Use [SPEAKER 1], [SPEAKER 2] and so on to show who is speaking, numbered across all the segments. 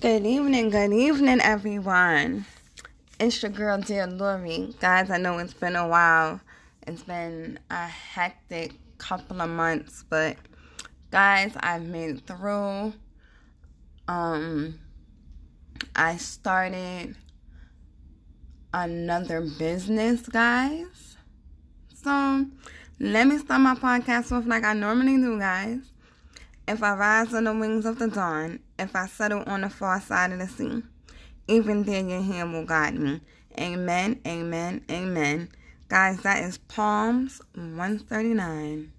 [SPEAKER 1] Good evening, good evening, everyone. It's your girl, dear Lori. Guys, I know it's been a while. It's been a hectic couple of months, but guys, I've made it through. Um, I started another business, guys. So, let me start my podcast off like I normally do, guys. If I rise on the wings of the dawn, if I settle on the far side of the sea, even there your hand will guide me. Amen, amen, amen. Guys, that is Psalms 139.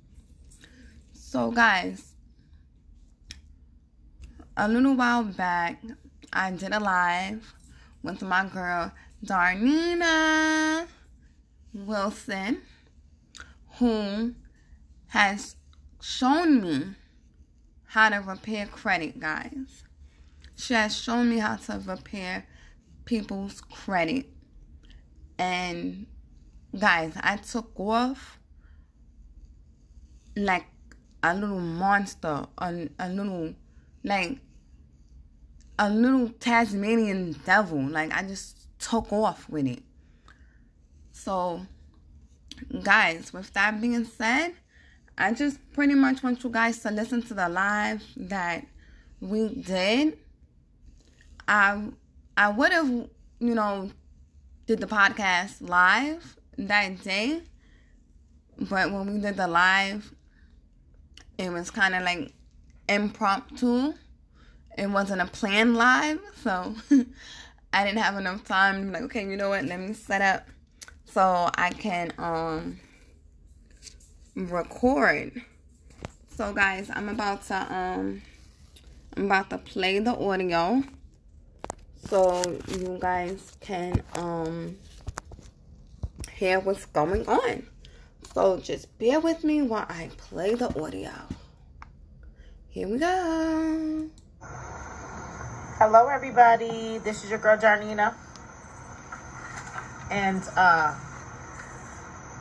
[SPEAKER 1] So, guys, a little while back, I did a live with my girl, Darnina Wilson, who has shown me how to repair credit, guys. She has shown me how to repair people's credit. And guys, I took off like a little monster, a, a little, like, a little Tasmanian devil. Like, I just took off with it. So, guys, with that being said, I just pretty much want you guys to listen to the live that we did. I I would have, you know, did the podcast live that day, but when we did the live, it was kind of like impromptu. It wasn't a planned live, so I didn't have enough time be like, okay, you know what? Let me set up so I can um record. So guys, I'm about to um I'm about to play the audio so you guys can um hear what's going on. So just bear with me while I play the audio. Here we go.
[SPEAKER 2] Hello everybody. This is your girl Darnina. And uh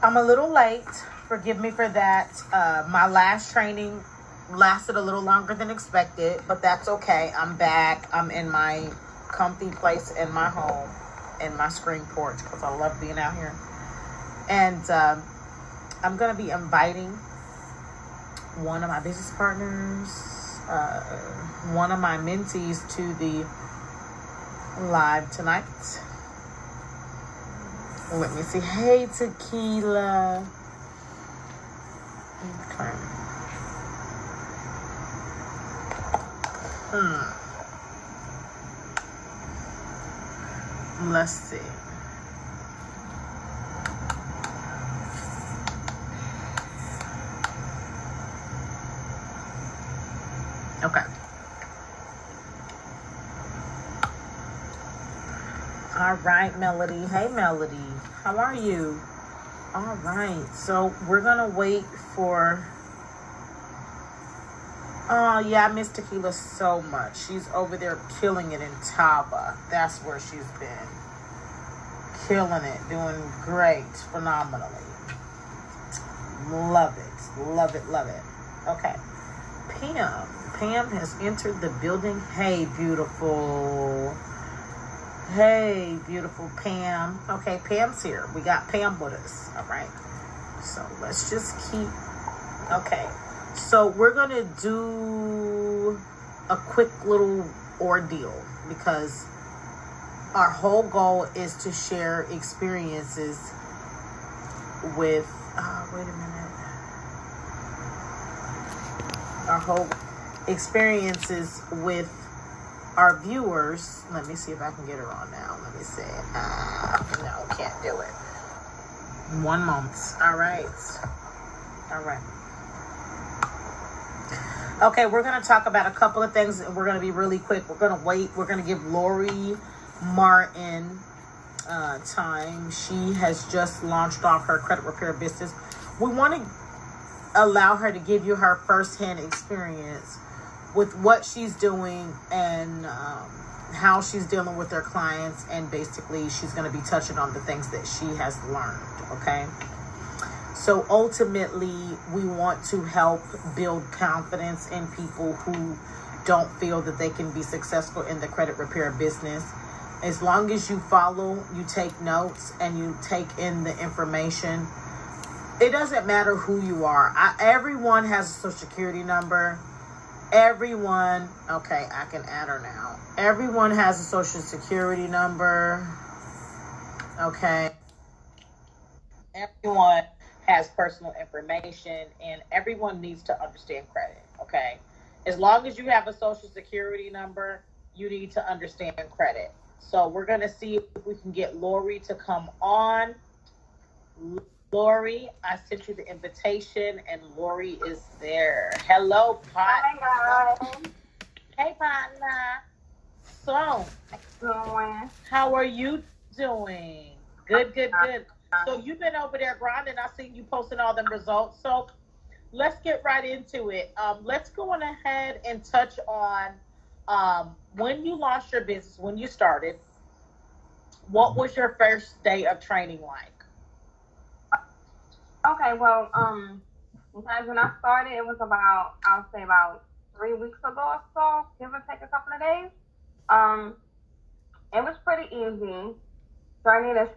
[SPEAKER 2] I'm a little late Forgive me for that. Uh, my last training lasted a little longer than expected, but that's okay. I'm back. I'm in my comfy place in my home, in my screen porch, because I love being out here. And um, I'm going to be inviting one of my business partners, uh, one of my mentees to the live tonight. Let me see. Hey, Tequila. Okay. Hmm. Let's see. Okay. All right, Melody. Hey, Melody. How are you? All right. So we're to wait for. Oh, yeah, I miss Tequila so much. She's over there killing it in Taba. That's where she's been. Killing it, doing great, phenomenally. Love it, love it, love it. Okay. Pam. Pam has entered the building. Hey, beautiful. Hey, beautiful Pam. Okay, Pam's here. We got Pam with us. All right. So let's just keep. Okay. So we're going to do a quick little ordeal because our whole goal is to share experiences with. Uh, wait a minute. Our whole experiences with our viewers. Let me see if I can get her on now. Let me see. Uh, no, can't do it. One moment. All right. All right. Okay, we're going to talk about a couple of things. We're going to be really quick. We're going to wait. We're going to give Lori Martin uh, time. She has just launched off her credit repair business. We want to allow her to give you her firsthand experience with what she's doing and um, how she's dealing with her clients. And basically, she's going to be touching on the things that she has learned okay? So ultimately, we want to help build confidence in people who don't feel that they can be successful in the credit repair business. As long as you follow, you take notes, and you take in the information, it doesn't matter who you are. I, everyone has a social security number. Everyone, okay, I can add her now. Everyone has a social security number. Okay. Everyone has personal information, and everyone needs to understand credit. Okay. As long as you have a social security number, you need to understand credit. So we're going to see if we can get Lori to come on. Lori, I sent you the invitation, and Lori is there. Hello, partner. Hey, partner. So,
[SPEAKER 3] Doing.
[SPEAKER 2] how are you doing? Good, good, good. So you've been over there grinding. I seen you posting all them results. So let's get right into it. Um, let's go on ahead and touch on um, when you launched your business, when you started. What was your first day of training like?
[SPEAKER 3] Okay, well, um, when I started, it was about, I'll say about three weeks ago or so, give or take a couple of days. Um, it was pretty easy. Journey is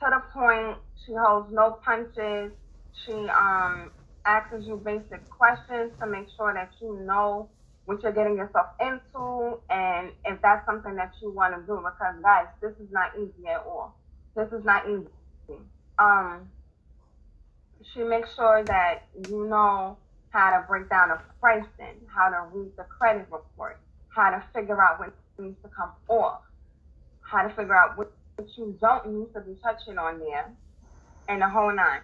[SPEAKER 3] to the point. She holds no punches. She um asks you basic questions to make sure that you know what you're getting yourself into and if that's something that you want to do because guys this is not easy at all this is not easy um she makes sure that you know how to break down a pricing how to read the credit report how to figure out what needs to come off how to figure out what you don't need to be touching on there and the whole nine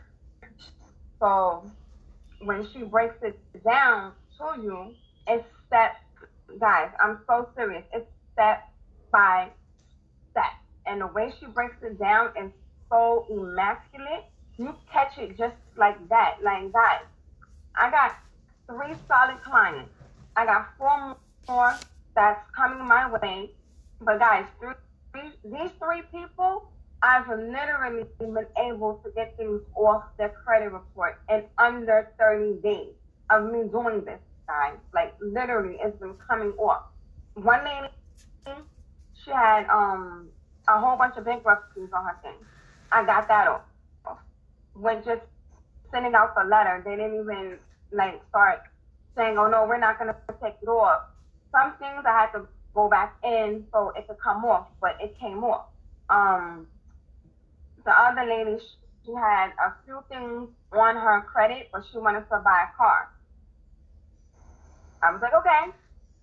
[SPEAKER 3] so when she breaks it down to you, it's step, guys, I'm so serious. It's step by step. And the way she breaks it down is so immaculate. You catch it just like that. Like, that. I got three solid clients. I got four more that's coming my way. But, guys, three, these three people, I've literally been able to get things off their credit report in under 30 days of me doing this, guys. Like literally, it's been coming off. One lady, she had um a whole bunch of bankruptcies on her thing. I got that off. When just sending out the letter, they didn't even like start saying, "Oh no, we're not gonna take it off." Some things I had to go back in so it could come off, but it came off. Um, the other lady, she had a few things on her credit, but she wanted to buy a car. I was like, okay,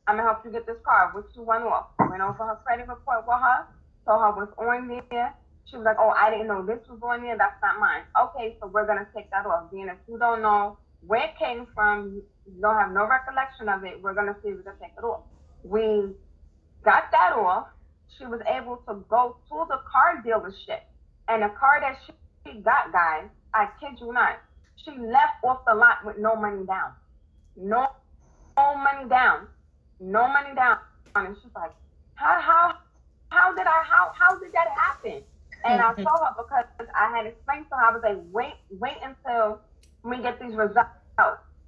[SPEAKER 3] I'm gonna help you get this car. Which you want off? Went over her credit report with her, told her what's on there. She was like, oh, I didn't know this was on there. That's not mine. Okay, so we're gonna take that off. Being if you don't know where it came from, you don't have no recollection of it, we're gonna see if we can take it off. We got that off. She was able to go to the car dealership and the car that she got, guys, I kid you not, she left off the lot with no money down. No, no money down. No money down. And she's like, how, how, how did I, how, how did that happen? And I told her because I had explained to her, I was like, wait, wait until we get these results.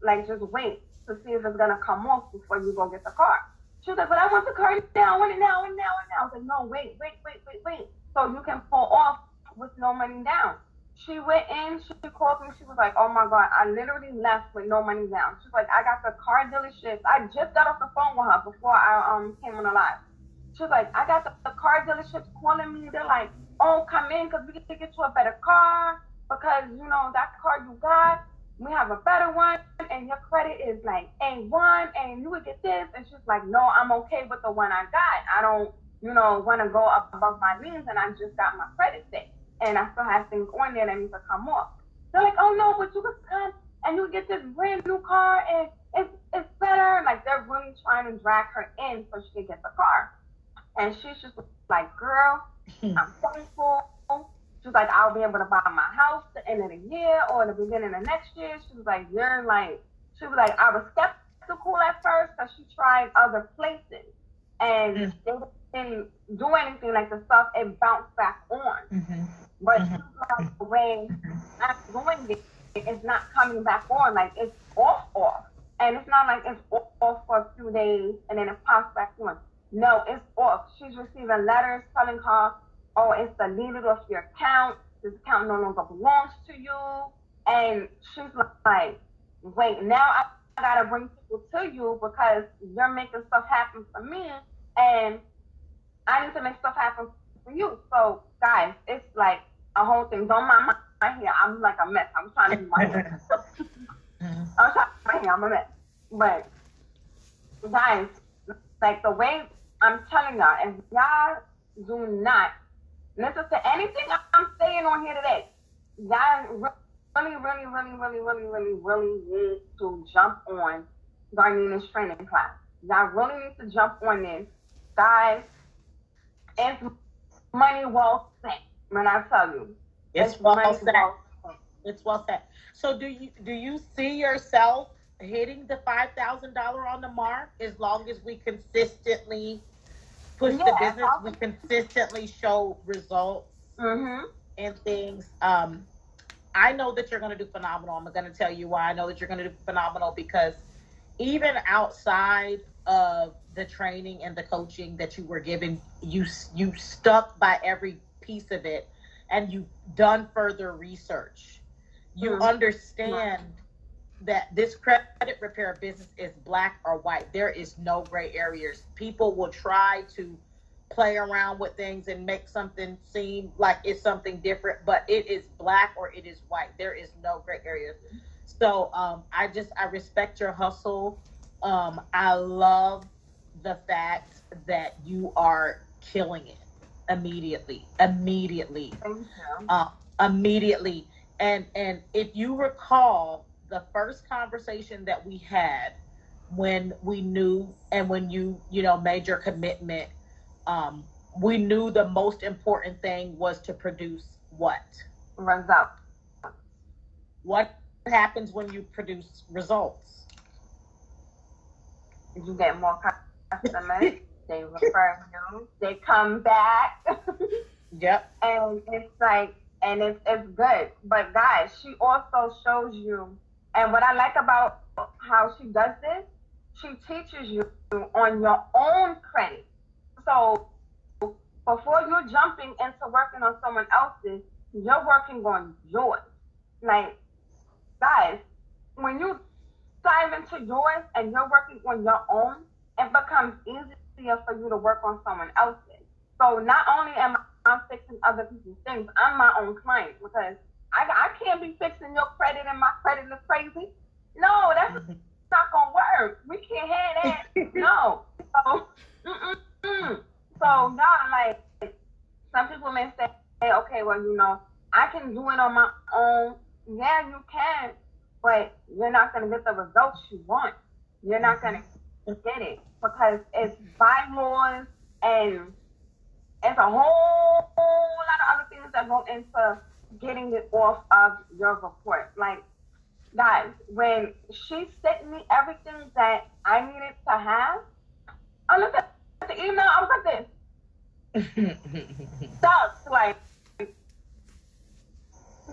[SPEAKER 3] Like, just wait to see if it's gonna come off before you go get the car. She was like, but I want the car now, I want it now, and now, and now. I was like, no, wait, wait, wait, wait, wait. So you can pull off with no money down. She went in, she called me, she was like, Oh my god, I literally left with no money down. She's like, I got the car dealership. I just got off the phone with her before I um came on the live. She was like, I got the, the car dealerships calling me. They're like, Oh, come in because we can get you a better car because you know that car you got, we have a better one and your credit is like A1 and you would get this. And she's like, No, I'm okay with the one I got. I don't, you know, want to go up above my means and I just got my credit fixed and I still have things on there that need to come off. They're like, oh no, but you can come and you get this brand new car and it's it's better. Like they're really trying to drag her in so she can get the car. And she's just like, girl, I'm thankful. She's like, I'll be able to buy my house the end of the year or the beginning of next year. She was like, you're like, she was like, I was skeptical at first because she tried other places and mm-hmm. they didn't do anything like the stuff it bounced back on. Mm-hmm. But mm-hmm. the way I'm doing it, it's not coming back on. Like it's off, off. and it's not like it's off for a few days and then it pops back on. No, it's off. She's receiving letters telling her, oh, it's deleted off your account. This account no longer belongs to you. And she's like, wait, now I I gotta bring people to you because you're making stuff happen for me and I need to make stuff happen for you. So guys, it's like a whole thing. Don't mind my hair. I'm like a mess. I'm trying to do my hair. I'm trying to do my hair. I'm a mess. But guys, like the way I'm telling y'all, if y'all do not listen to anything I'm saying on here today, y'all really, really, really, really, really, really, really need to jump on Darnina's training class. Y'all really need to jump on this. Guys, it's money well spent when I tell you.
[SPEAKER 2] It's, it's well spent. Well it's well spent. So do you do you see yourself hitting the five thousand dollar on the mark as long as we consistently push yeah, the business, we consistently show results
[SPEAKER 3] mm-hmm.
[SPEAKER 2] and things. Um, I know that you're going to do phenomenal. I'm going to tell you why I know that you're going to do phenomenal because even outside of the training and the coaching that you were given, you you stuck by every piece of it, and you've done further research. You mm-hmm. understand that this credit repair business is black or white. There is no gray areas. People will try to play around with things and make something seem like it's something different, but it is black or it is white. There is no gray areas. So um, I just I respect your hustle. Um, I love the fact that you are killing it immediately, immediately, uh, immediately. And and if you recall, the first conversation that we had when we knew and when you you know made your commitment um we knew the most important thing was to produce what?
[SPEAKER 3] Results.
[SPEAKER 2] What happens when you produce results?
[SPEAKER 3] You get more customers they refer you they come back.
[SPEAKER 2] Yep.
[SPEAKER 3] And it's like and it's, it's good. But guys she also shows you and what I like about how she does this, she teaches you on your own credit. So before you're jumping into working on someone else's, you're working on yours. Like, guys, when you dive into yours and you're working on your own, it becomes easier for you to work on someone else's. So not only am I fixing other people's things, I'm my own client because I, I can't be fixing your credit and my credit is crazy. No, that's mm-hmm. not gonna work. We can't have that. no. So, mm-mm-mm. so no, like some people may say, hey, okay, well, you know, I can do it on my own. Yeah, you can, but you're not gonna get the results you want. You're not gonna get it because it's bylaws and it's a whole, whole lot of other things that go into getting it off of your report. Like, guys, when she sent me everything that I needed to have, I looked at the email, I was like this. Stuck, like,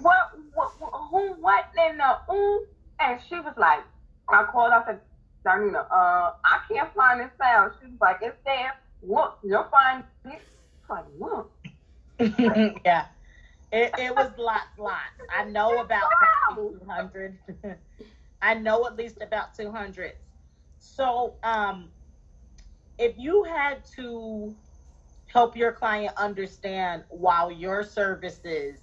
[SPEAKER 3] what, what, who, what in the, ooh? And she was like, I called up and Darnina, uh, I can't find this file. She was like, it's there. Look, you'll find it. Like, look.
[SPEAKER 2] yeah. It, it was lots, lots. I know about 200. I know at least about 200. So, um, if you had to help your client understand why your services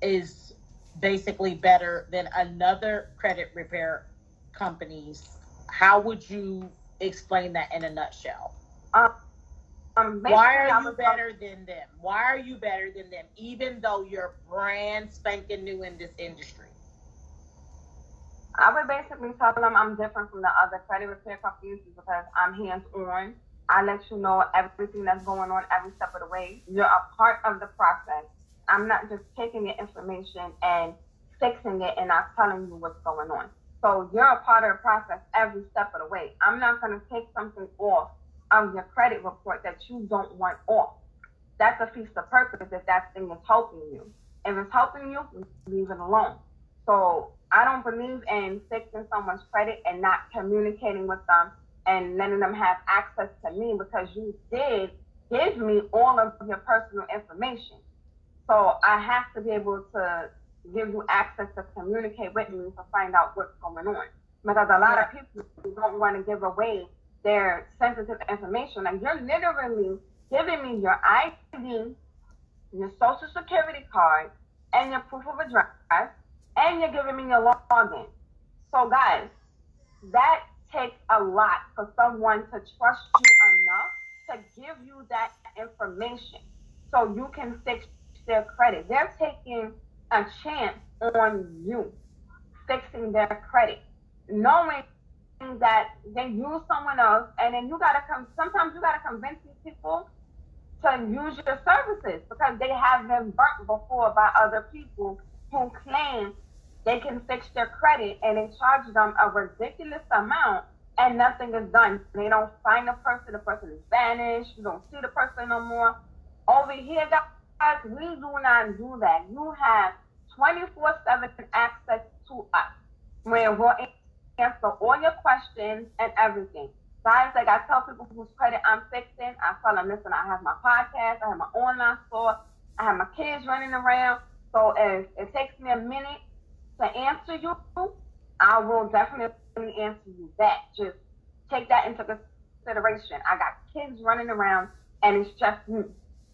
[SPEAKER 2] is basically better than another credit repair company's, how would you explain that in a nutshell?
[SPEAKER 3] Um,
[SPEAKER 2] um, Why are you better than them? Why are you better than them, even though you're brand spanking new in this industry?
[SPEAKER 3] I would basically tell them I'm different from the other credit repair companies because I'm hands on. I let you know everything that's going on every step of the way. You're a part of the process. I'm not just taking your information and fixing it and not telling you what's going on. So you're a part of the process every step of the way. I'm not going to take something off of your credit report that you don't want off. That defeats the purpose if that thing is helping you. If it's helping you, leave it alone. So I don't believe in fixing someone's credit and not communicating with them and letting them have access to me because you did give me all of your personal information. So I have to be able to give you access to communicate with me to find out what's going on. Because a lot of people don't want to give away their sensitive information. Like you're literally giving me your ID, your social security card, and your proof of address, and you're giving me your login. So guys, that takes a lot for someone to trust you enough to give you that information so you can fix their credit. They're taking a chance on you fixing their credit, knowing that they use someone else, and then you gotta come. Sometimes you gotta convince these people to use your services because they have been burnt before by other people who claim they can fix their credit and they charge them a ridiculous amount and nothing is done. They don't find the person, the person is vanished, you don't see the person no more. Over here, guys, we do not do that. You have 24 7 access to us where we'll answer all your questions and everything. Guys, like I tell people whose credit I'm fixing, I tell them, listen, I have my podcast, I have my online store, I have my kids running around. So if it takes me a minute to answer you, I will definitely answer you back. Just take that into consideration. I got kids running around and it's just me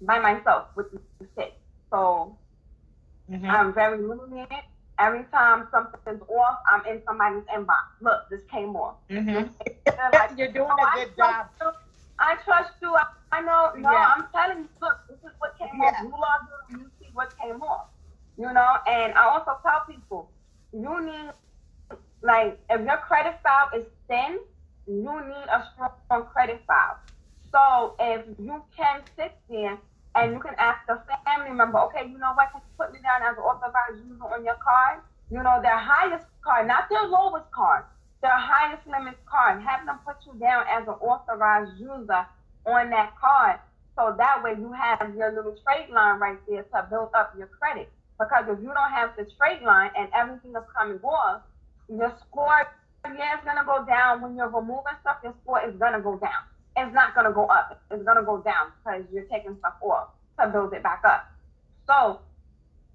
[SPEAKER 3] by myself with the kids. So mm-hmm. I'm very lenient. Every time something's off, I'm in somebody's inbox. Look, this came off.
[SPEAKER 2] Mm-hmm. like, You're doing oh, a good job.
[SPEAKER 3] You. I trust you. I, I know. No, yeah. I'm telling you. Look, this is what came yeah. off. You log in, you see what came off. You know, and I also tell people, you need like if your credit file is thin, you need a strong credit file. So if you can sit there and you can ask a family member, okay, you know what, can you put me down as an authorized user on your card? You know, their highest card, not their lowest card, their highest limit card. Have them put you down as an authorized user on that card. So that way you have your little trade line right there to build up your credit. Because if you don't have the trade line and everything is coming off, your score, yeah, it's gonna go down when you're removing stuff. Your score is gonna go down. It's not gonna go up. It's gonna go down because you're taking stuff off to build it back up. So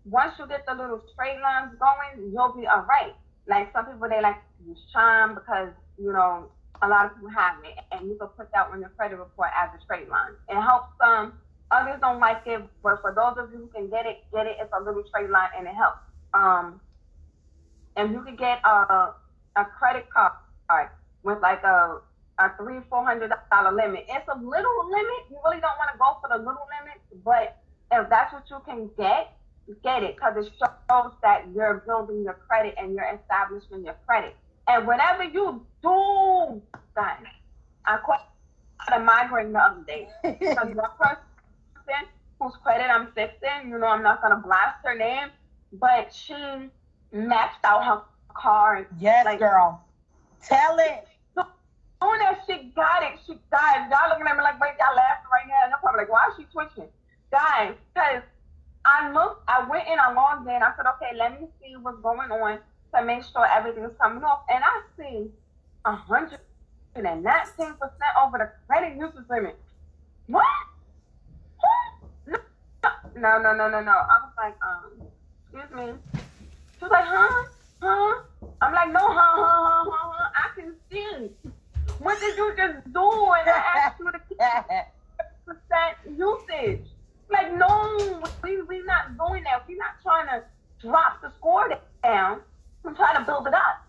[SPEAKER 3] once you get the little trade lines going, you'll be all right. Like some people, they like to use Chime because you know a lot of people have it, and you can put that on your credit report as a trade line. It helps some. Others don't like it, but for those of you who can get it, get it. It's a little trade line and it helps. Um, and you can get a a credit card with like a a three four hundred dollar limit. It's a little limit. You really don't want to go for the little limit, but if that's what you can get, get it because it shows that you're building your credit and you're establishing your credit. And whatever you do, guys, I caught a migraine the other day because the person whose credit I'm fixing, you know, I'm not gonna blast her name, but she maxed out her card.
[SPEAKER 2] Yes, like, girl. Tell it.
[SPEAKER 3] Soon as she got it, she died. Y'all looking at me like, wait, y'all laughing right now. And I'm probably like, why is she twitching? Guys, because I looked, I went in, I logged in. I said, okay, let me see what's going on to make sure everything's coming off. And I see a hundred and nineteen percent over the credit usage limit. What? No, no, no, no, no. I was like, um, excuse me. She was like, huh? Huh? I'm like, no, huh, huh, huh, huh, huh. I can see. What did you just do? And I asked you to keep percent usage. Like, no, we we not doing that. We're not trying to drop the score down. We're trying to build it up.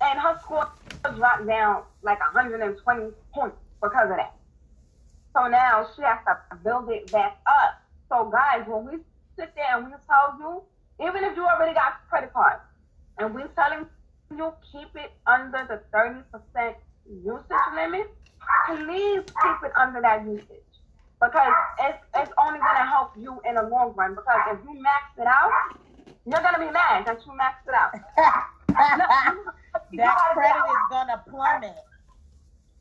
[SPEAKER 3] And her score dropped down like 120 points because of that. So now she has to build it back up. So guys, when we sit there and we tell you even if you already got credit card and we're telling you keep it under the 30% usage limit, please keep it under that usage. Because it's, it's only going to help you in the long run. Because if you max it out, you're going to be mad that you maxed it out.
[SPEAKER 2] that credit is going to plummet.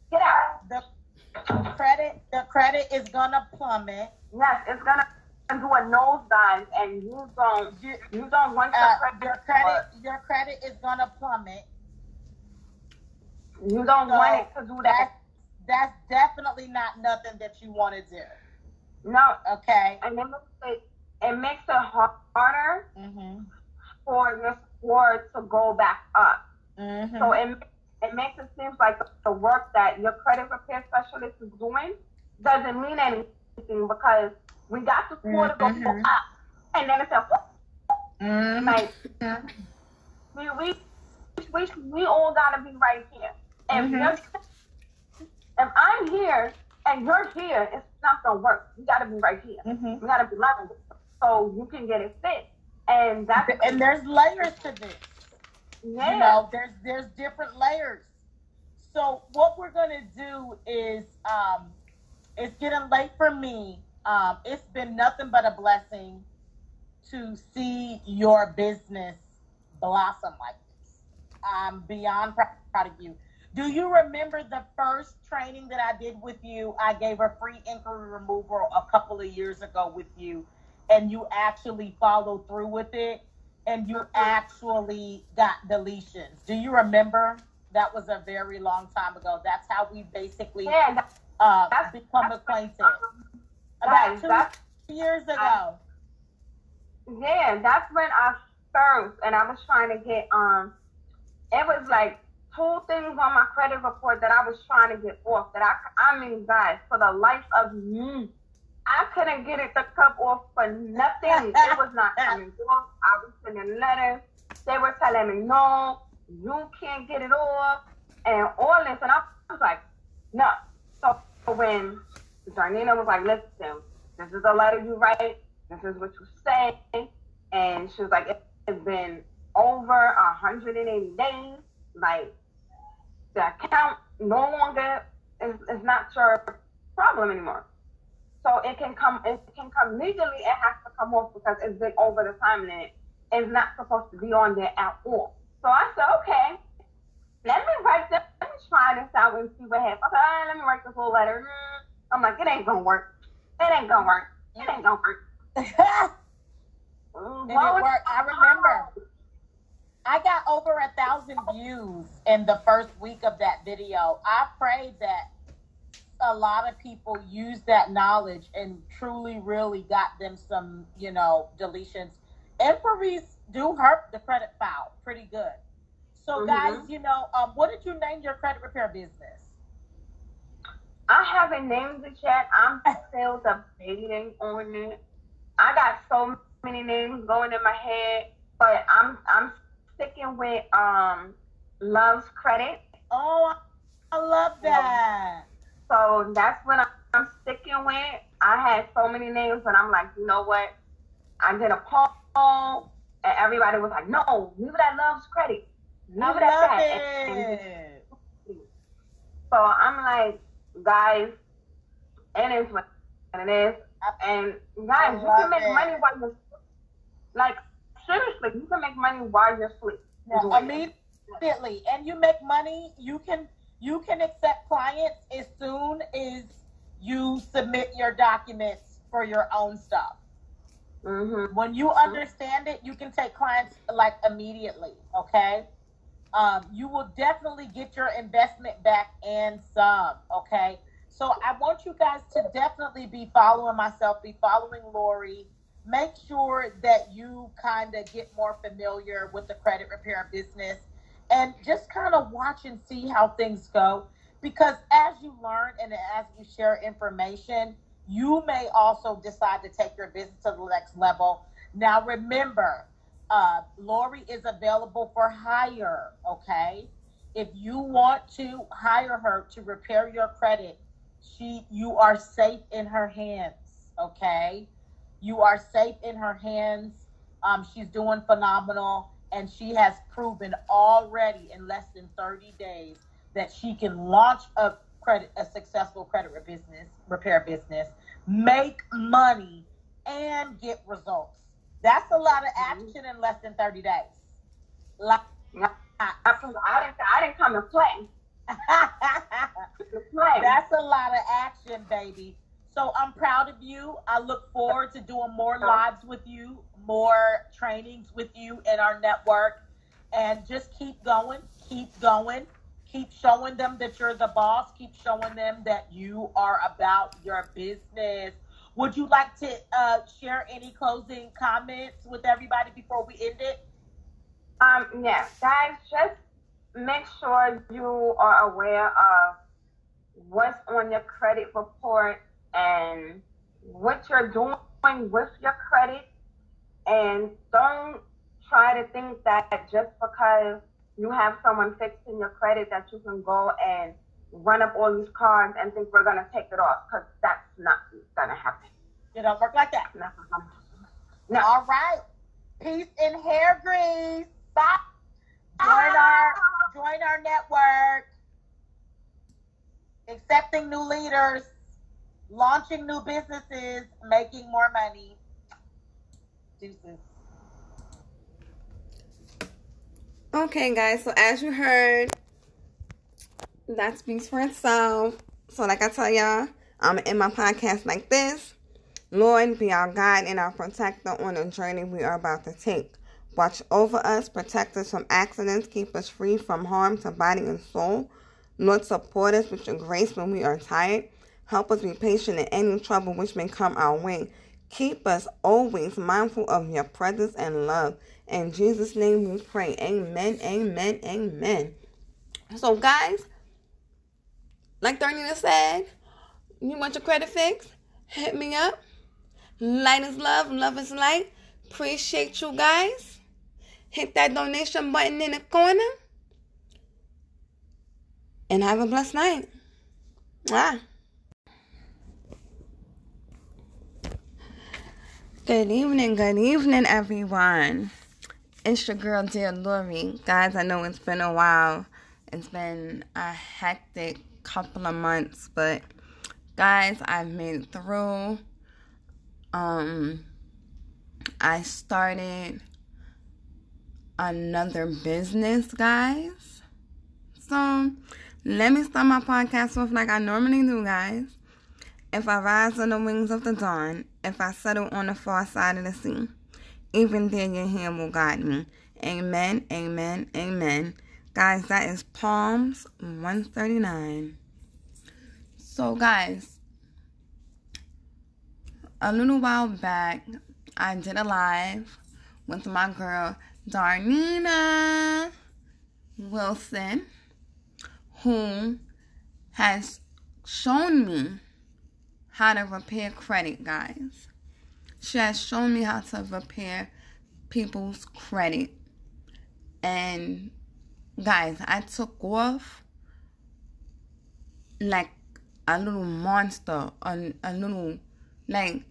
[SPEAKER 3] Get out.
[SPEAKER 2] The credit, the credit is going to plummet.
[SPEAKER 3] Yes, it's going to do a nosedive and you don't
[SPEAKER 2] You-
[SPEAKER 3] you don't want your
[SPEAKER 2] Uh,
[SPEAKER 3] credit,
[SPEAKER 2] your credit, your credit is gonna plummet.
[SPEAKER 3] You don't
[SPEAKER 2] So
[SPEAKER 3] want it to do that.
[SPEAKER 2] That's definitely not nothing that you want to do.
[SPEAKER 3] No,
[SPEAKER 2] Okay.
[SPEAKER 3] and it makes it it makes it harder
[SPEAKER 2] Mm-hmm.
[SPEAKER 3] for your score to go back up.
[SPEAKER 2] Mm-hmm.
[SPEAKER 3] So it it makes it seem like the work that your credit repair specialist is doing doesn't mean anything because we got the score to go
[SPEAKER 2] Mhm.
[SPEAKER 3] up, and then it's a
[SPEAKER 2] mm-hmm.
[SPEAKER 3] like we we we we all gotta be right here. If
[SPEAKER 2] Mhm.
[SPEAKER 3] you're if I'm here and you're here, it's not gonna work. You gotta be right here.
[SPEAKER 2] Mm-hmm.
[SPEAKER 3] You gotta be level so you can get it fixed. And that's
[SPEAKER 2] And there's layers to this.
[SPEAKER 3] yeah.
[SPEAKER 2] You know, there's there's different layers. So what we're gonna do is um it's getting late for me. Um it's been nothing but a blessing to see your business blossom like this. I'm beyond pr- proud of you. Do you remember the first training that I did with you? I gave a free inquiry removal a couple of years ago with you, and you actually followed through with it, and you actually got deletions. Do you remember? That was a very long time ago. That's how we basically
[SPEAKER 3] yeah,
[SPEAKER 2] uh,
[SPEAKER 3] that's-
[SPEAKER 2] become
[SPEAKER 3] that's-
[SPEAKER 2] acquainted. About two years ago.
[SPEAKER 3] Yeah, that's when I first, and I was trying to get um, it was like two things on my credit report that I was trying to get off. That I, I mean, guys, for the life of me, I couldn't get it to come off for nothing. it was not coming off. I was sending letters. They were telling me no, you can't get it off, and all this, and I was like, no. So when Darnina was like, listen, this is a letter you write. This is what you say. And she was like, it's been over 180 days. Like, the account no longer is, is not your problem anymore. So it can come, it can come legally, it has to come off because it's been over the time limit. It's not supposed to be on there at all. So I said, okay, let me write this, let me try this out and see what happens. Right, let me write this whole letter. Mm. I'm like, it ain't gonna work. It ain't gonna work. It ain't gonna work.
[SPEAKER 2] Did it
[SPEAKER 3] well,
[SPEAKER 2] work? I remember. I got over a thousand views in the first week of that video. I pray that a lot of people used that knowledge and truly, really got them some, you know, deletions. Inquiries do hurt the credit file pretty good. So,
[SPEAKER 3] Mhm.
[SPEAKER 2] guys, you know, um, what did you name your credit repair business?
[SPEAKER 3] I haven't named it yet. I'm still debating on it. I got so many names going in my head, but I'm I'm sticking with um Love's Credit.
[SPEAKER 2] Oh, I love that.
[SPEAKER 3] So that's what I'm, sticking with. I had so many names, and I'm like, you know what? I did a poll, and everybody was like, no, leave it at Love's Credit. Leave
[SPEAKER 2] I
[SPEAKER 3] it at
[SPEAKER 2] love
[SPEAKER 3] that. And- and
[SPEAKER 2] it.
[SPEAKER 3] So I'm like, guys, it is what it is. And guys, you can make
[SPEAKER 2] it.
[SPEAKER 3] money while you're like seriously, you can make money while you're asleep.
[SPEAKER 2] Yeah, immediately, and you make money. You can you can accept clients as soon as you submit your documents for your own stuff.
[SPEAKER 3] Mm-hmm.
[SPEAKER 2] When you understand it, you can take clients like immediately. Okay, um, you will definitely get your investment back and some. Okay, so I want you guys to definitely be following myself, be following Lori. Make sure that you kind of get more familiar with the credit repair business and just kind of watch and see how things go. Because as you learn and as you share information, you may also decide to take your business to the next level. Now, remember, uh, Lori is available for hire. Okay, if you want to hire her to repair your credit, she you are safe in her hands. Okay, you are safe in her hands. Um, she's doing phenomenal, and she has proven already in less than thirty days that she can launch a credit a successful credit business repair business, make money, and get results. That's a lot of action in less than thirty days. Like,
[SPEAKER 3] I, I didn't I didn't come. To play.
[SPEAKER 2] That's a lot of action, baby. So I'm proud of you. I look forward to doing more lives with you, more trainings with you in our network. And just keep going, keep going, keep showing them that you're the boss, keep showing them that you are about your business. Would you like to uh, share any closing comments with everybody before we end it?
[SPEAKER 3] Um, yeah, guys, just make sure you are aware of what's on your credit report and what you're doing with your credit. And don't try to think that just because you have someone fixing your credit that you can go and run up all these cards and think we're gonna take it off because that's not gonna happen.
[SPEAKER 2] It don't work like that.
[SPEAKER 3] No.
[SPEAKER 2] All right. Peace and hair grease. Bye. Join our join our network. Accepting new leaders, launching new businesses, making more money. Deuces.
[SPEAKER 1] Okay, guys, so as you heard, that speaks for itself. So, like I tell y'all, I'm in my podcast like this. Lord, be our guide and our protector on the journey we are about to take. Watch over us, protect us from accidents, keep us free from harm to body and soul. Lord, support us with your grace when we are tired. Help us be patient in any trouble which may come our way. Keep us always mindful of your presence and love. In Jesus' name we pray. Amen, amen, amen. So, guys, like Darnina said, you want your credit fixed? Hit me up. Light is love, love is light. Appreciate you guys. Hit that donation button in the corner. And have a blessed night. Ah. Good evening, good evening, everyone. It's your girl, dear Lori. Guys, I know it's been a while. It's been a hectic couple of months, but guys, I've made it through. Um, I started another business, guys. So, let me start my podcast off like I normally do, guys. If I rise on the wings of the dawn, if I settle on the far side of the sea, even there your hand will guide me. Amen, amen, amen. Guys, that is Psalms 139. So, guys, a little while back, I did a live with my girl Darnina Wilson, who has shown me how to repair credit, guys. She has shown me how to repair people's credit. And guys, I took off like a little monster, a, a little like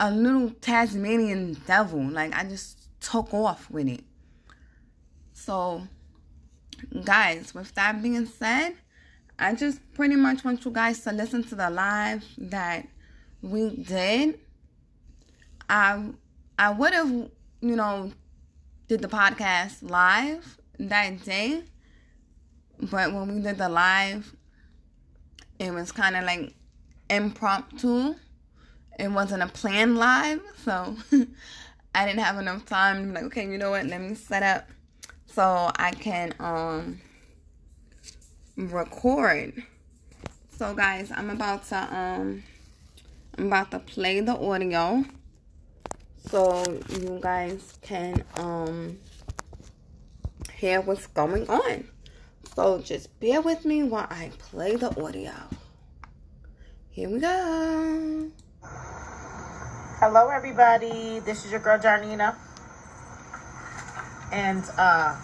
[SPEAKER 1] a little Tasmanian devil. Like I just took off with it. So, guys, with that being said, I just pretty much want you guys to listen to the live that we did. I I would have, you know, did the podcast live that day, but when we did the live, it was kind of like impromptu. It wasn't a planned live, so I didn't have enough time be like, okay, you know what? Let me set up so I can um record. So guys, I'm about to um I'm about to play the audio so you guys can um hear what's going on. So just bear with me while I play the audio. Here we go.
[SPEAKER 2] Hello, everybody. This is your girl Darnina. and uh,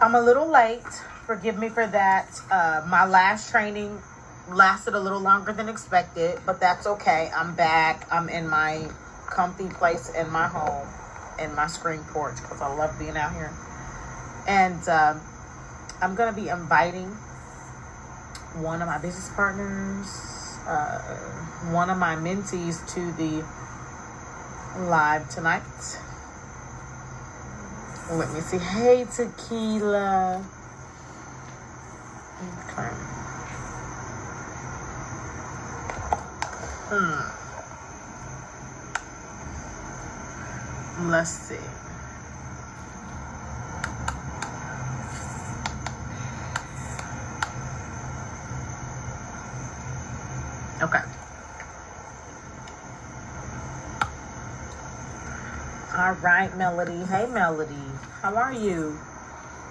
[SPEAKER 2] I'm a little late. Forgive me for that. Uh, my last training lasted a little longer than expected, but that's okay. I'm back. I'm in my comfy place in my home, in my screen porch, because I love being out here. And uh, I'm going to be inviting one of my business partners, uh, one of my mentees to the live tonight. Let me see. Hey, Tequila. Okay. Hmm. Let's see. Okay. All right, Melody. Hey, Melody. How are you?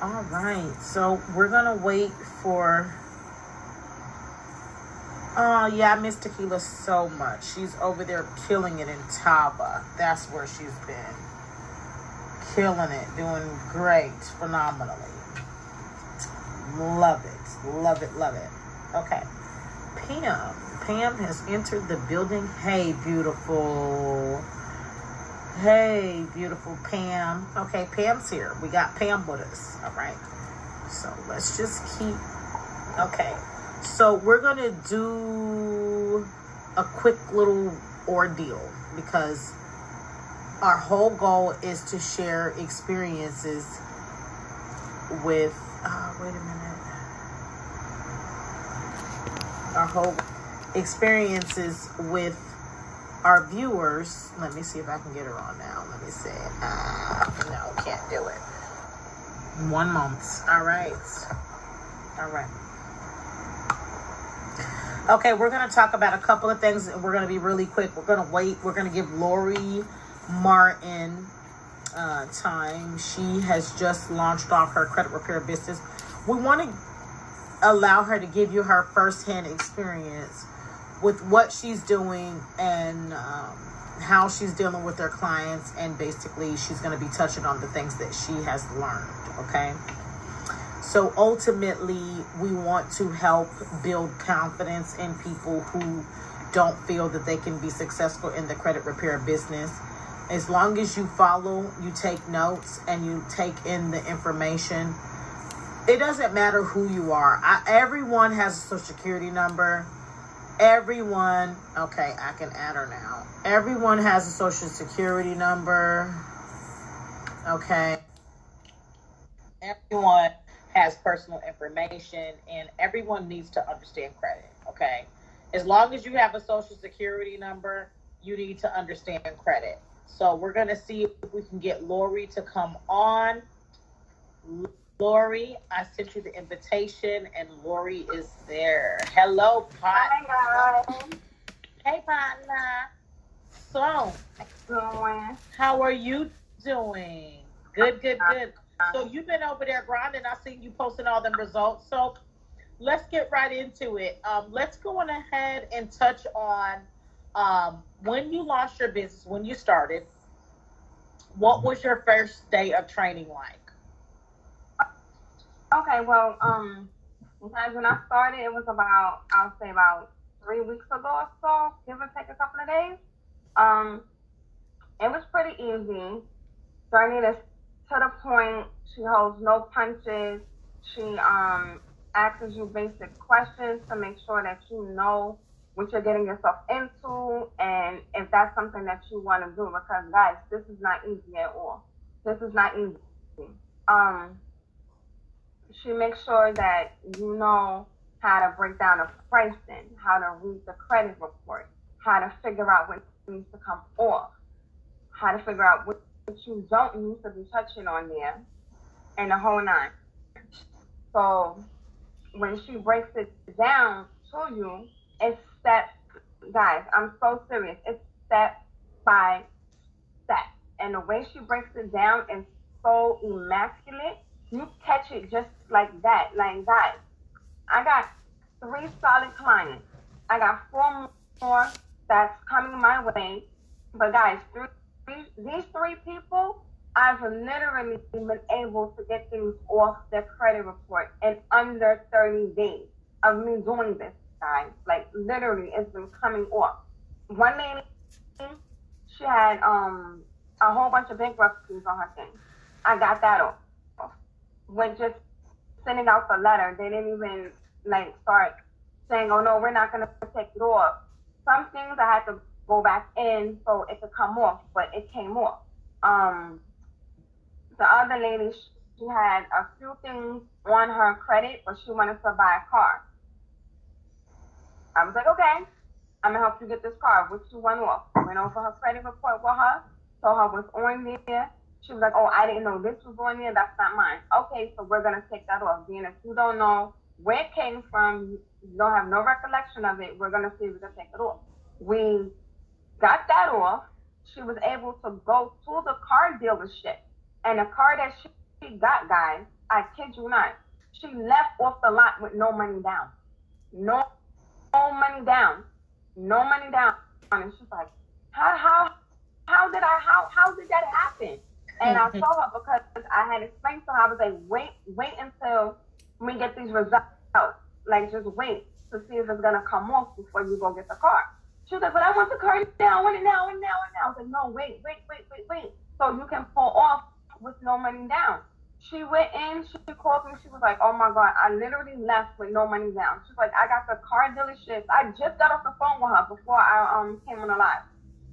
[SPEAKER 2] All right. So we're going to wait for. Oh, yeah, I miss Tequila so much. She's over there killing it in Taba. That's where she's been. Killing it. Doing great. Phenomenally. Love it. Love it. Love it. Okay. Pam. Pam has entered the building. Hey, beautiful. Hey, beautiful Pam. Okay, Pam's here. We got Pam with us. All right. So let's just keep. Okay. So we're going to do a quick little ordeal because our whole goal is to share experiences with. Uh, wait a minute. Our whole experiences with our viewers. Let me see if I can get her on now. Let me see. Uh, no, can't do it. One moment. All right. All right. Okay, we're going to talk about a couple of things. We're going to be really quick. We're going to wait. We're going to give Lori Martin uh, time. She has just launched off her credit repair business. We want to allow her to give you her firsthand experience with what she's doing and um, how she's dealing with her clients. And basically, she's going to be touching on the things that she has learned. Okay. So ultimately, we want to help build confidence in people who don't feel that they can be successful in the credit repair business. As long as you follow, you take notes, and you take in the information, it doesn't matter who you are. I, everyone has a social security number. Everyone, okay, I can add her now. Everyone has a social security number. Okay. Everyone has personal information and everyone needs to understand credit. Okay. As long as you have a social security number, you need to understand credit. So we're going to see if we can get Lori to come on. Lori, I sent you the invitation and Lori is there. Hello, Pot.
[SPEAKER 3] Hi guys.
[SPEAKER 2] Hey, partner. So,
[SPEAKER 3] Doing.
[SPEAKER 2] how are you doing? Good, good, good. So you've been over there grinding. I seen you posting all them results. So let's get right into it. Um, let's go on ahead and touch on um, when you launched your business, when you started. What was your first day of training like?
[SPEAKER 3] Okay, well, um, sometimes when I started, it was about I'll say about three weeks ago or so, give or take a couple of days. Um, it was pretty easy. Starting to to the point. She holds no punches. She um asks you basic questions to make sure that you know what you're getting yourself into and if that's something that you want to do because guys this is not easy at all this is not easy um she makes sure that you know how to break down a pricing how to read the credit report how to figure out what needs to come off how to figure out what what you don't need to be touching on there and the whole nine. So when she breaks it down to you, it's step, guys, I'm so serious. It's step by step. And the way she breaks it down is so immaculate. You catch it just like that. Like, that. I got three solid clients. I got four more that's coming my way. But, guys, these three people, I've literally been able to get things off their credit report in under 30 days of me doing this, guys. Like literally, it's been coming off. One lady, she had um a whole bunch of bankruptcies on her thing. I got that off. When just sending out the letter, they didn't even like start saying, "Oh no, we're not gonna take it off." Some things I had to go back in so it could come off, but it came off. Um, the other lady, she had a few things on her credit, but she wanted to buy a car. I was like, okay. I'm gonna help you get this car. Which you went off? Went over her credit report with her. Told her what's on there. She was like, oh, I didn't know this was on there. That's not mine. Okay, so we're gonna take that off. Being if you don't know where it came from, you don't have no recollection of it. We're gonna see if we can take it off. We got that off. She was able to go to the car dealership, and the car that she got, guys, I kid you not, she left off the lot with no money down. No, no money down. No money down. And she's like, how, how, how did I, how, how did that happen? And I told her because I had explained to her, I was like, wait, wait until we get these results. Like, just wait to see if it's gonna come off before you go get the car. She was like, but I want the car now, I want it now, and now, and now. I was like, no, wait, wait, wait, wait, wait. So you can pull off with no money down. She went in, she called me, she was like, oh my God, I literally left with no money down. She's like, I got the car dealership. I just got off the phone with her before I um came on the live.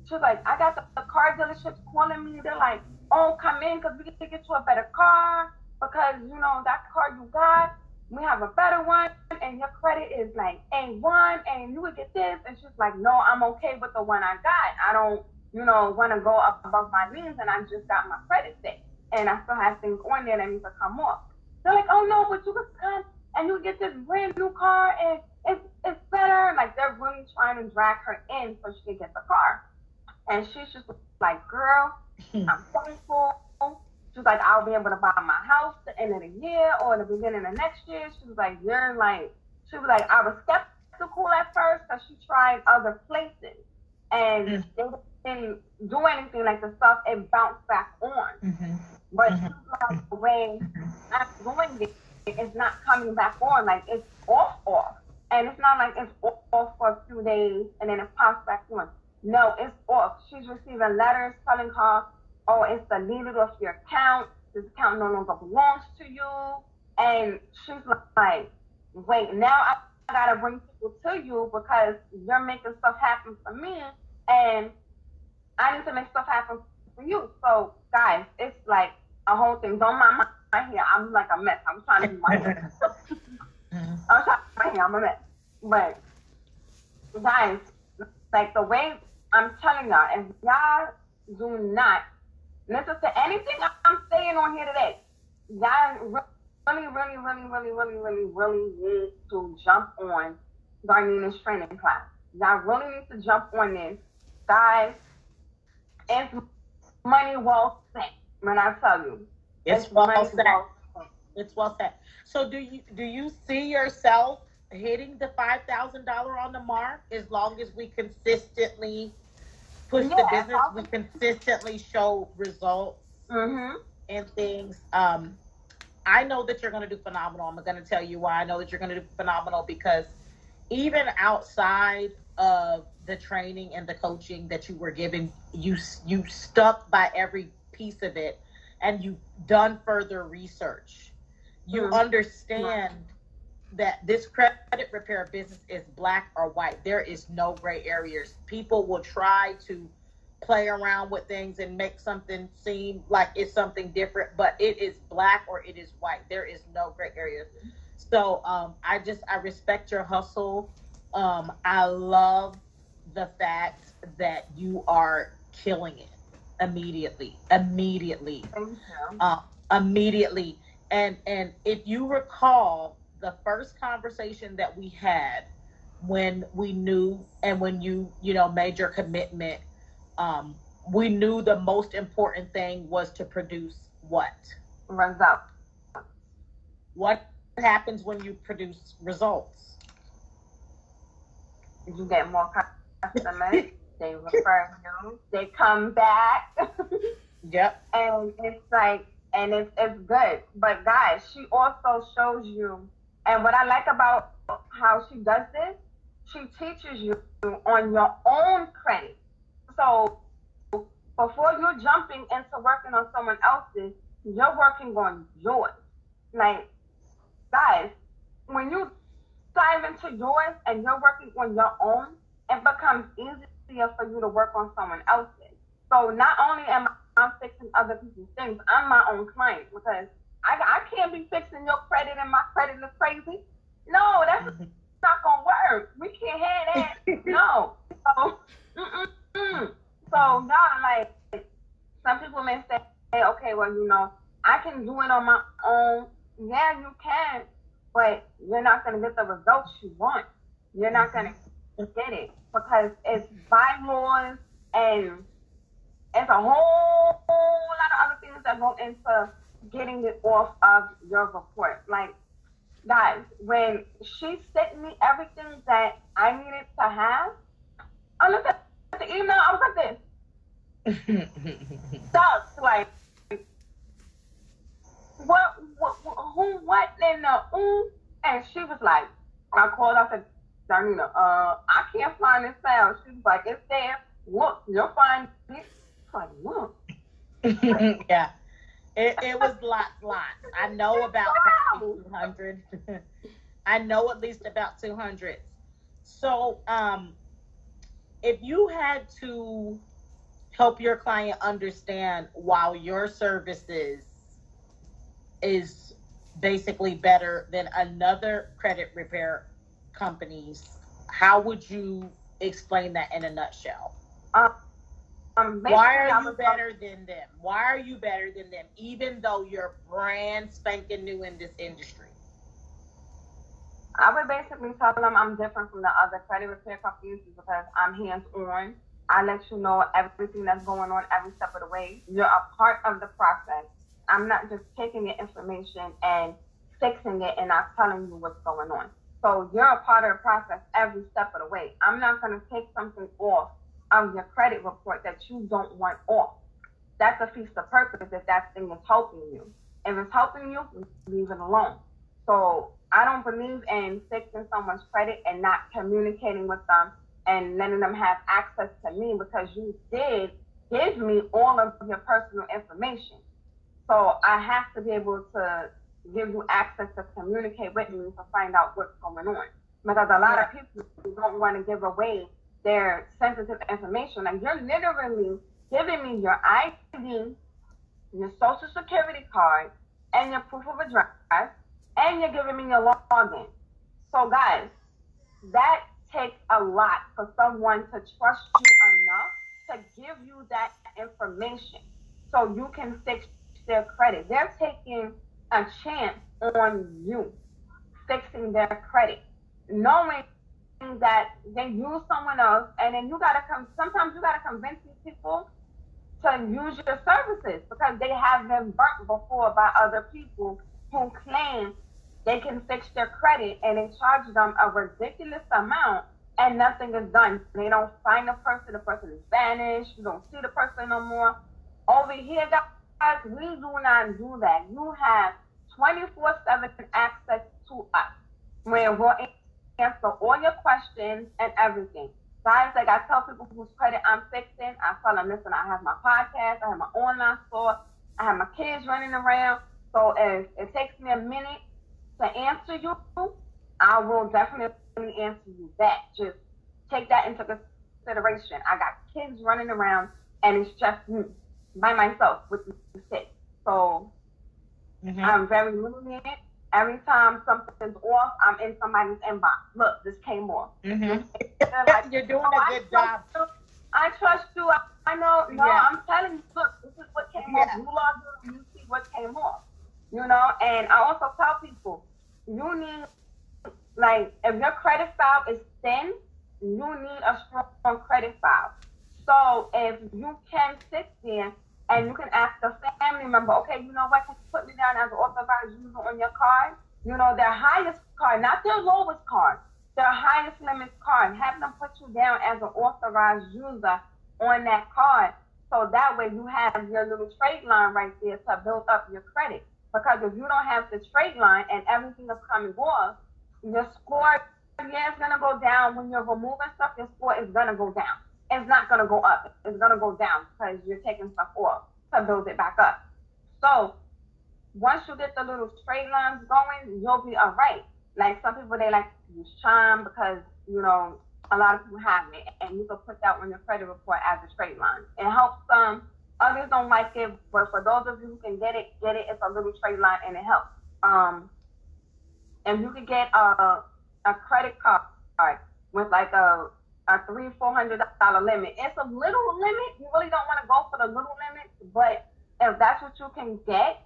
[SPEAKER 3] She was like, I got the, the car dealerships calling me. They're like, oh, come in because we can get you a better car because, you know, that car you got, we have a better one and your credit is like A1 and you would get this. And she's like, no, I'm okay with the one I got. I don't, you know, want to go up above my means and I just got my credit fixed and I still have things on there that need to come off. They're like, oh no, but you can come and you get this brand new car and it's it's better. Like they're really trying to drag her in so she can get the car. And she's just like, girl, I'm thankful. She's like, I'll be able to buy my house the end of the year or the beginning of next year. She was like, you're like, she was like, I was skeptical at first because she tried other places and mm. they didn't do anything like the stuff it bounced back on. Mm-hmm. But mm-hmm. the way I'm doing it, it's not coming back on. Like it's off, off. And it's not like it's off for a few days and then it pops back on. No, it's off. She's receiving letters telling her, oh, it's deleted off your account. This account no longer belongs to you. And she's like, wait, now I gotta bring people to you because you're making stuff happen for me. And I need to make stuff happen for you. So, guys, it's like a whole thing. Don't mind my hair. I'm like a mess. I'm trying to do my hair. I'm trying to do my hair. I'm a mess. But guys, like the way I'm telling y'all, if y'all do not listen to anything I'm saying on here today, y'all really, really, really, really, really, really, really need to jump on Darnina's training class. Y'all really need to jump on this. Guys, it's money well spent when I tell you.
[SPEAKER 2] It's, it's well said. It's well said. So do you do you see yourself hitting the five thousand dollar on the mark as long as we consistently push yeah, the business, we consistently show results mm-hmm. and things. Um, I know that you're going to do phenomenal. I'm going to tell you why I know that you're going to do phenomenal because even outside of the training and the coaching that you were given, you you stuck by every piece of it and you've done further research, you mm-hmm. understand that this credit repair business is black or white. There is no gray areas. People will try to play around with things and make something seem like it's something different, but it is black or it is white. There is no gray areas. So um, I just I respect your hustle. Um, I love the fact that you are killing it immediately, immediately, uh, immediately. And and if you recall the first conversation that we had when we knew and when you you know made your commitment, um, we knew the most important thing was to produce what
[SPEAKER 3] results.
[SPEAKER 2] What happens when you produce results?
[SPEAKER 3] You get more customers. They refer you. They come back.
[SPEAKER 2] yep.
[SPEAKER 3] And it's like, and it's it's good. But guys, she also shows you. And what I like about how she does this, she teaches you on your own credit. So before you're jumping into working on someone else's, you're working on yours. Like, guys, when you dive into yours and you're working on your own, it becomes easier for you to work on someone else's. So not only am I fixing other people's things, I'm my own client because I, I can't be fixing your credit and my credit is crazy. No, that's mm-hmm. not gonna work. We can't have that. no. So, so like some people may say, hey, okay, well, you know, I can do it on my own. Yeah, you can, but you're not gonna get the results you want. You're not gonna mm-hmm. get it because it's bylaws and it's a whole, whole lot of other things that go into getting it off of your report. Like, guys, when she sent me everything that I needed to have, I looked at the email, I was like this. Stuck, like, what, what, who, what in the, ooh? And she was like, I called up and Darnina, uh, I can't find this file. She was like, it's there. Look, you'll find it. Like, look.
[SPEAKER 2] yeah. It, it was lots, lots. I know about 200. I know at least about 200. So, um, if you had to help your client understand why your services is basically better than another credit repair company's, how would you explain that in a nutshell?
[SPEAKER 3] Um, um,
[SPEAKER 2] Why are you better than them? Why are you better than them, even though you're brand spanking new in this industry?
[SPEAKER 3] I would basically tell them I'm different from the other credit repair companies because I'm hands on. I let you know everything that's going on every step of the way. You're a part of the process. I'm not just taking your information and fixing it and not telling you what's going on. So you're a part of the process every step of the way. I'm not going to take something off of your credit report that you don't want off. That's a feast of purpose if that thing is helping you. If it's helping you, leave it alone. So I don't believe in fixing someone's credit and not communicating with them and letting them have access to me because you did give me all of your personal information. So I have to be able to give you access to communicate with me to find out what's going on. Because a lot of people don't want to give away their sensitive information. Like you're literally giving me your ID, your social security card, and your proof of address, and you're giving me your login. So guys, that takes a lot for someone to trust you enough to give you that information so you can fix their credit. They're taking a chance on you fixing their credit, knowing that they use someone else, and then you gotta come. Sometimes you gotta convince these people to use your services because they have been burnt before by other people who claim they can fix their credit and they charge them a ridiculous amount and nothing is done. They don't find the person, the person is vanished, you don't see the person no more. Over here, guys, we do not do that. You have 24 7 access to us where we're answer all your questions and everything. Guys, like I tell people whose credit I'm fixing, I tell them, listen, I have my podcast, I have my online store, I have my kids running around. So if it takes me a minute to answer you, I will definitely answer you back. Just take that into consideration. I got kids running around and it's just me by myself with the kids. So mm-hmm. I'm very lenient Every time something's off, I'm in somebody's inbox. Look, this came off.
[SPEAKER 2] Mm-hmm. Like, You're doing oh, a good job.
[SPEAKER 3] You. I trust you. I, I know. No, yeah. I'm telling you. Look, this is what came yeah. off. You log in, you see what came off. You know, and I also tell people, you need like if your credit file is thin, you need a strong credit file. So if you can sit there and you can ask a family member, okay, you know what, can you put me down as an authorized user on your card? You know, their highest card, not their lowest card, their highest limit card. Have them put you down as an authorized user on that card. So that way you have your little trade line right there to build up your credit. Because if you don't have the trade line and everything is coming off, your score, yeah, is going to go down. When you're removing stuff, your score is going to go down it's not going to go up. It's going to go down because you're taking stuff off to build it back up. So once you get the little trade lines going, you'll be all right. Like some people, they like to use Chime because, you know, a lot of people have it. And you can put that on your credit report as a trade line. It helps some. Others don't like it, but for those of you who can get it, get it. It's a little trade line and it helps. Um, and you can get a, a credit card with like a a three, four hundred dollar limit. It's a little limit. You really don't want to go for the little limit, but if that's what you can get,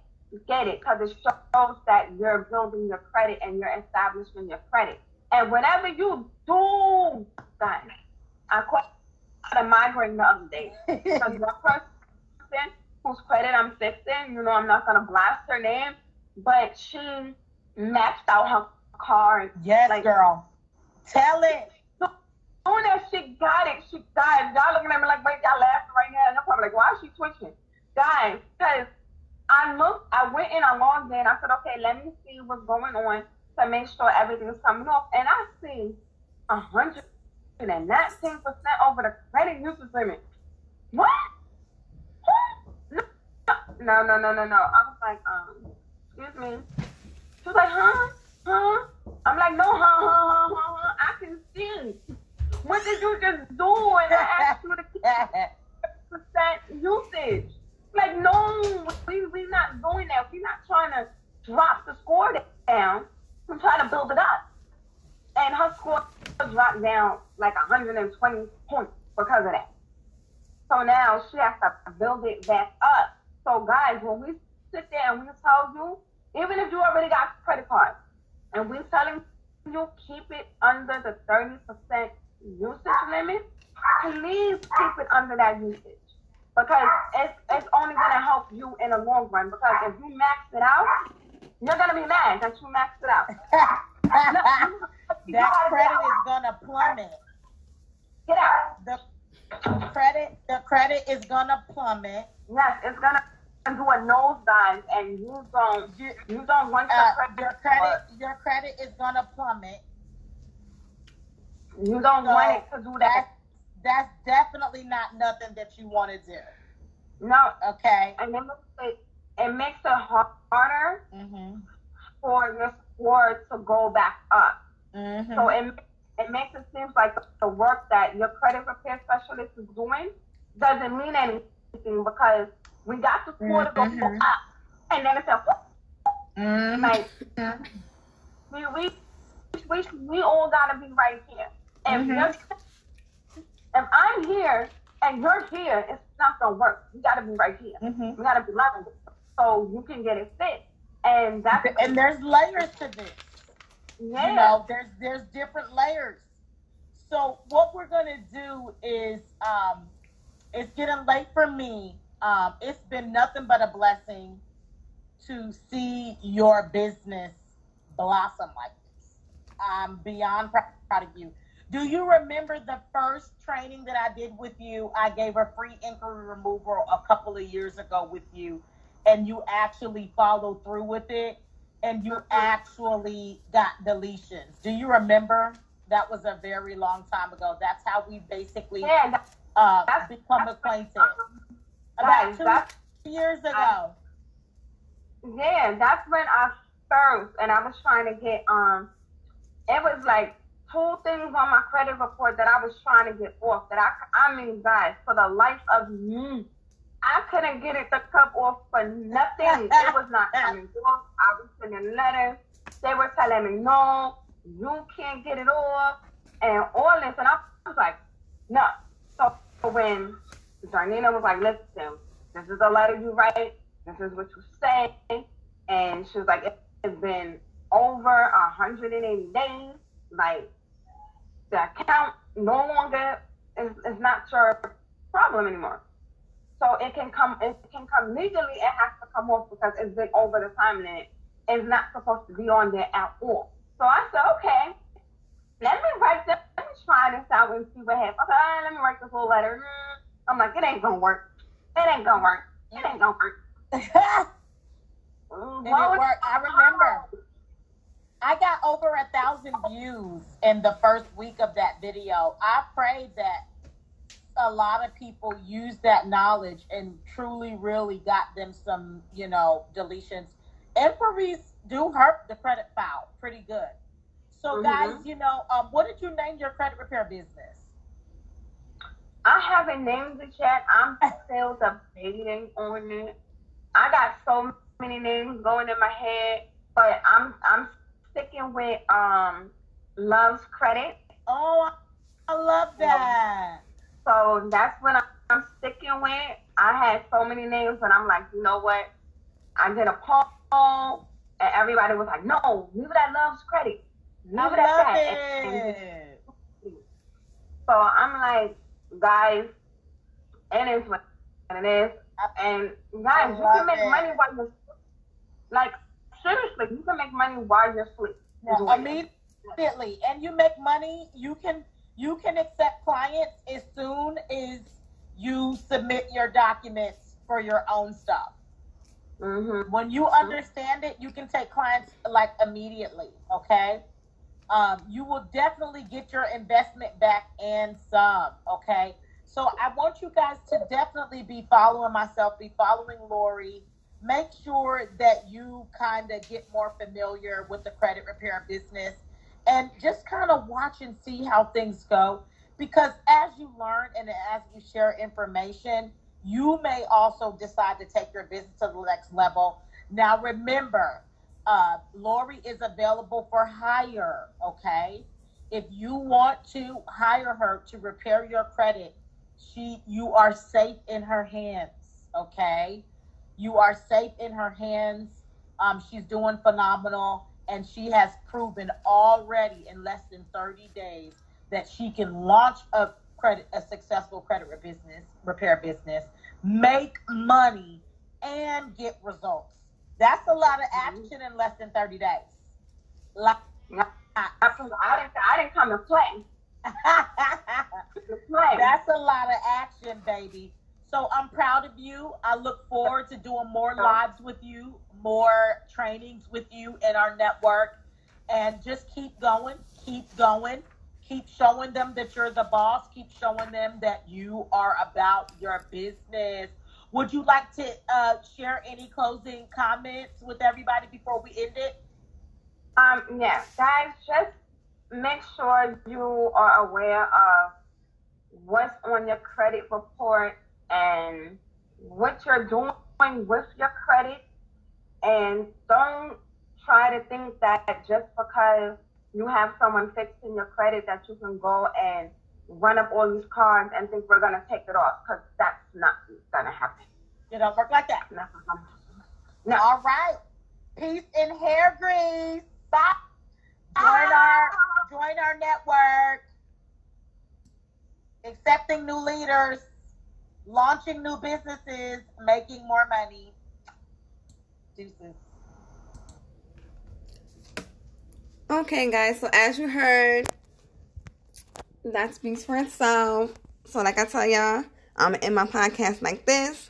[SPEAKER 3] get it because it shows that you're building your credit and you're establishing your credit. And whatever you do, guys, I caught a migraine the other day because one person whose credit I'm fixing, you know, I'm not gonna blast her name, but she maxed out her card.
[SPEAKER 2] Yes,
[SPEAKER 3] Like-
[SPEAKER 2] girl. Tell it.
[SPEAKER 3] Soon as she got it, she died. Y'all looking at me like, wait, y'all laughing right now. And I'm probably like, why is she twitching? Guys, because I looked, I went in, I logged in. I said, okay, let me see what's going on to make sure everything's coming off. And I see a hundred and nineteen percent over the credit usage limit. What? What? No, no, no, no, no. I was like, um, excuse me. She was like, huh? Huh? I'm like, no, huh, huh, huh, huh, huh. I can see. What did you just do? And I asked you to keep percent usage. Like, no, we we not doing that. We're not trying to drop the score down. We're trying to build it up. And her score dropped down like 120 points because of that. So now she has to build it back up. So guys, when we sit there and we tell you, even if you already got credit cards, and we're telling you keep it under the 30% usage limit, please keep it under that usage. Because it's, it's only going to help you in the long run. Because if you max it out, you're going to be mad that you maxed it out.
[SPEAKER 2] That credit is gonna plummet.
[SPEAKER 3] Get out.
[SPEAKER 2] The credit, the credit is gonna plummet.
[SPEAKER 3] Yes, it's going to do a nosedive, and you don't,
[SPEAKER 2] You-
[SPEAKER 3] you don't want your
[SPEAKER 2] Uh,
[SPEAKER 3] credit.
[SPEAKER 2] your credit, your credit is gonna plummet.
[SPEAKER 3] You don't
[SPEAKER 2] So
[SPEAKER 3] want it to do that.
[SPEAKER 2] that's definitely not nothing that you want to do.
[SPEAKER 3] No,
[SPEAKER 2] Okay.
[SPEAKER 3] and it makes it, it makes it harder
[SPEAKER 2] Mhm.
[SPEAKER 3] for your score to go back up.
[SPEAKER 2] Mhm.
[SPEAKER 3] So it it makes it seem like the work that your credit repair specialist is doing doesn't mean anything because we got the score to go
[SPEAKER 2] Mhm.
[SPEAKER 3] up, and then it's a
[SPEAKER 2] Mhm.
[SPEAKER 3] like we we we we all gotta be right here. If
[SPEAKER 2] Mhm.
[SPEAKER 3] you're if I'm here and you're here, it's not gonna work. You gotta be right here.
[SPEAKER 2] Mhm.
[SPEAKER 3] We gotta be level so you can get it fixed. And that's
[SPEAKER 2] And there's layers to this.
[SPEAKER 3] yeah.
[SPEAKER 2] You know, there's there's different layers. So what we're gonna do is um it's getting late for me. Um it's been nothing but a blessing to see your business blossom like this. I'm beyond pr- proud of you. Do you remember the first training that I did with you? I gave a free inquiry removal a couple of years ago with you, and you actually followed through with it, and you actually got deletions. Do you remember? That was a very long time ago. That's how we basically
[SPEAKER 3] yeah,
[SPEAKER 2] uh,
[SPEAKER 3] that's-
[SPEAKER 2] become
[SPEAKER 3] that's-
[SPEAKER 2] acquainted. About two years ago.
[SPEAKER 3] yeah, that's when I first and I was trying to get um it was like two things on my credit report that I was trying to get off that I I mean guys, for the life of me, I couldn't get it to come off for nothing. it was not coming off. I was sending letters. They were telling me no, you can't get it off and all this and I was like, no. So when Darnina was like, listen, this is a letter you write, this is what you say. And she was like, it's been over 180 days. Like, the account no longer is, is not your problem anymore. So it can come, it can come legally, it has to come off because it's been over the time limit. It's not supposed to be on there at all. So I said, okay, let me write this, let me try this out and see what happens. Okay, let me write this little letter. Mm. I'm like, it ain't gonna work. It ain't gonna work. It ain't gonna work.
[SPEAKER 2] Did it worked. I remember. I got over a thousand views in the first week of that video. I pray that a lot of people used that knowledge and truly, really got them some, you know, deletions. Inquiries do hurt the credit file pretty good. So,
[SPEAKER 3] Mhm.
[SPEAKER 2] guys, you know, um, what did you name your credit repair business?
[SPEAKER 3] I haven't named it yet. I'm still debating on it. I got so many names going in my head, but I'm I'm sticking with um Love's Credit.
[SPEAKER 2] Oh, I love that.
[SPEAKER 3] So that's what I'm sticking with. I had so many names, but I'm like, you know what? I did a poll, and everybody was like, no, leave it at Love's Credit. Leave
[SPEAKER 2] I
[SPEAKER 3] it at
[SPEAKER 2] love
[SPEAKER 3] that. And- and
[SPEAKER 2] it.
[SPEAKER 3] so I'm like, guys, and it is what it is. And guys, you can make
[SPEAKER 2] it.
[SPEAKER 3] money while you're like seriously, you can make money while you're asleep. It.
[SPEAKER 2] immediately, and you make money. You can you can accept clients as soon as you submit your documents for your own stuff.
[SPEAKER 3] Mhm.
[SPEAKER 2] When you understand it, you can take clients like immediately. Okay, um, you will definitely get your investment back and some. Okay, so I want you guys to definitely be following myself, be following Lori. Make sure that you kind of get more familiar with the credit repair business and just kind of watch and see how things go. Because as you learn and as you share information, you may also decide to take your business to the next level. Now, remember, uh, Lori is available for hire. Okay, if you want to hire her to repair your credit, she you are safe in her hands. Okay, you are safe in her hands. Um, she's doing phenomenal, and she has proven already in less than thirty days that she can launch a credit a successful credit business repair business, make money, and get results. That's a lot of action in less than thirty days. Like,
[SPEAKER 3] I, I didn't. I didn't come. To play.
[SPEAKER 2] That's a lot of action, baby. So I'm proud of you. I look forward to doing more lives with you, more trainings with you in our network. And just keep going, keep going, keep showing them that you're the boss, keep showing them that you are about your business. Would you like to uh, share any closing comments with everybody before we end it?
[SPEAKER 3] Um, yeah, guys, just make sure you are aware of what's on your credit report and what you're doing with your credit. And don't try to think that just because you have someone fixing your credit that you can go and run up all these cards and think we're gonna take it off because that's not gonna happen.
[SPEAKER 2] It don't work like that.
[SPEAKER 3] That's not gonna happen.
[SPEAKER 2] No. All right. Peace and hair grease. Bye. Join our join our network. Accepting new leaders, launching new businesses, making more money. Deuces.
[SPEAKER 1] Okay, guys. So as you heard, that speaks for itself. So like I tell y'all, I'm in my podcast like this.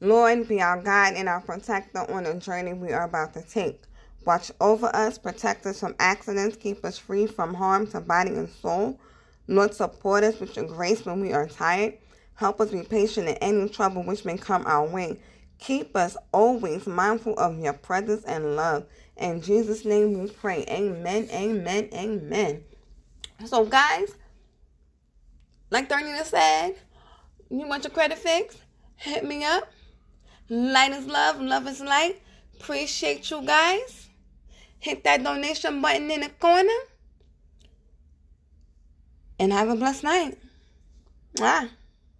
[SPEAKER 1] Lord, be our guide and our protector on the journey we are about to take. Watch over us, protect us from accidents, keep us free from harm to body and soul. Lord, support us with your grace when we are tired. Help us be patient in any trouble which may come our way. Keep us always mindful of your presence and love. In Jesus' name we pray. Amen, amen, amen. So, guys, like Darnina said, you want your credit fixed? Hit me up. Light is love, love is light. Appreciate you guys. Hit that donation button in the corner. And have a blessed night. Mwah.